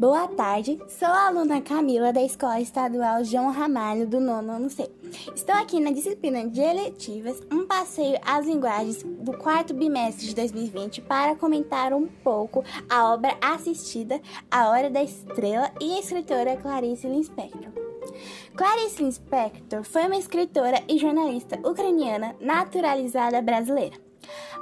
Boa tarde, sou a aluna Camila da Escola Estadual João Ramalho do nono ano C. Estou aqui na disciplina de eletivas, um passeio às linguagens do quarto bimestre de 2020 para comentar um pouco a obra assistida A Hora da Estrela e a escritora Clarice Lispector. Clarice Lispector foi uma escritora e jornalista ucraniana naturalizada brasileira.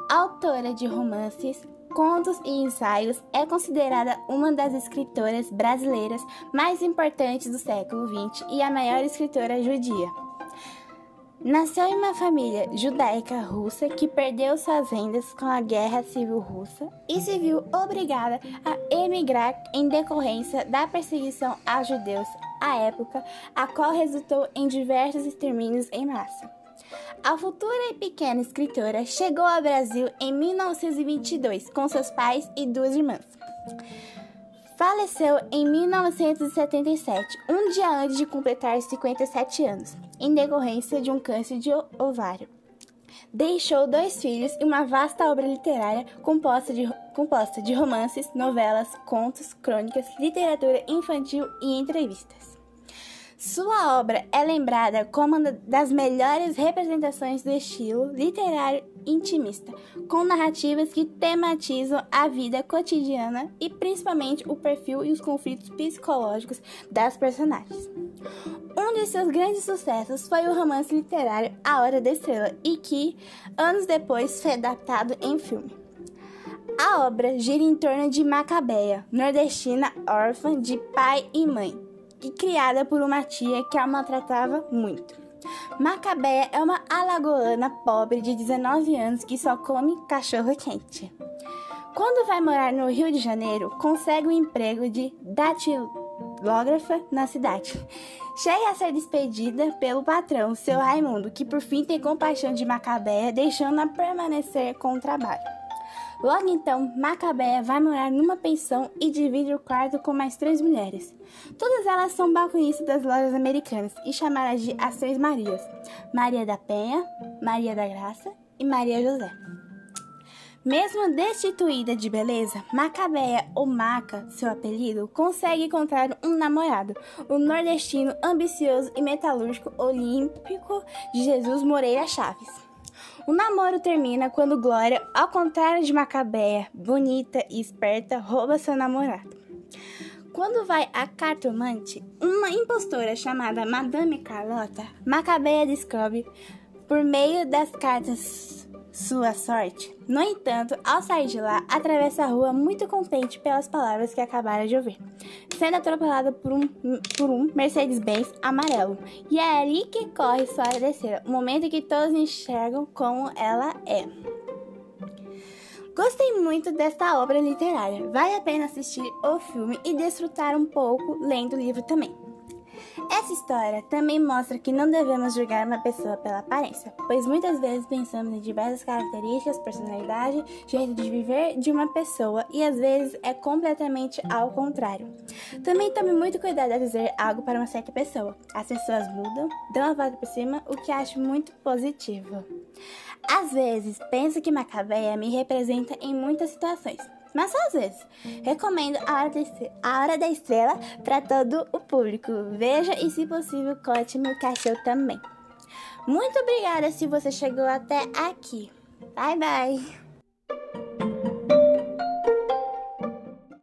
Autora de romances, contos e ensaios, é considerada uma das escritoras brasileiras mais importantes do século XX e a maior escritora judia. Nasceu em uma família judaica russa que perdeu suas rendas com a Guerra Civil Russa e se viu obrigada a emigrar em decorrência da perseguição aos judeus à época, a qual resultou em diversos extermínios em massa. A futura e pequena escritora chegou ao Brasil em 1922 com seus pais e duas irmãs. Faleceu em 1977, um dia antes de completar 57 anos, em decorrência de um câncer de ovário. Deixou dois filhos e uma vasta obra literária composta de, composta de romances, novelas, contos, crônicas, literatura infantil e entrevistas. Sua obra é lembrada como uma das melhores representações do estilo literário intimista, com narrativas que tematizam a vida cotidiana e principalmente o perfil e os conflitos psicológicos das personagens. Um de seus grandes sucessos foi o romance literário A Hora da Estrela, e que, anos depois, foi adaptado em filme. A obra gira em torno de Macabeia, nordestina órfã de pai e mãe, e criada por uma tia que a maltratava muito. Macabeia é uma alagoana pobre de 19 anos que só come cachorro quente. Quando vai morar no Rio de Janeiro, consegue um emprego de datilógrafa na cidade. Chega a ser despedida pelo patrão, seu Raimundo, que por fim tem compaixão de Macabeia, deixando-a permanecer com o trabalho. Logo então, Macabéia vai morar numa pensão e divide o quarto com mais três mulheres. Todas elas são balconistas das lojas americanas e chamadas de As Três Marias: Maria da Penha, Maria da Graça e Maria José. Mesmo destituída de beleza, Macabéia, ou Maca, seu apelido, consegue encontrar um namorado, o nordestino ambicioso e metalúrgico olímpico de Jesus Moreira Chaves. O namoro termina quando Glória, ao contrário de Macabeia, bonita e esperta, rouba seu namorado. Quando vai a cartomante, uma impostora chamada Madame Carlota, Macabeia descobre, por meio das cartas sua sorte. No entanto, ao sair de lá, atravessa a rua muito contente pelas palavras que acabara de ouvir, sendo atropelada por um, por um Mercedes-Benz amarelo. E é ali que corre sua descer, o momento em que todos enxergam como ela é. Gostei muito desta obra literária. Vale a pena assistir o filme e desfrutar um pouco lendo o livro também. Essa história também mostra que não devemos julgar uma pessoa pela aparência, pois muitas vezes pensamos em diversas características, personalidade, jeito de viver de uma pessoa e às vezes é completamente ao contrário. Também tome muito cuidado a dizer algo para uma certa pessoa. As pessoas mudam, dão a volta por cima, o que acho muito positivo. Às vezes, penso que Macabeia me representa em muitas situações, mas só às vezes. Recomendo a Hora da Estrela, a Hora da Estrela para todo o público. Veja e, se possível, conte meu cachorro também. Muito obrigada se você chegou até aqui. Bye, bye!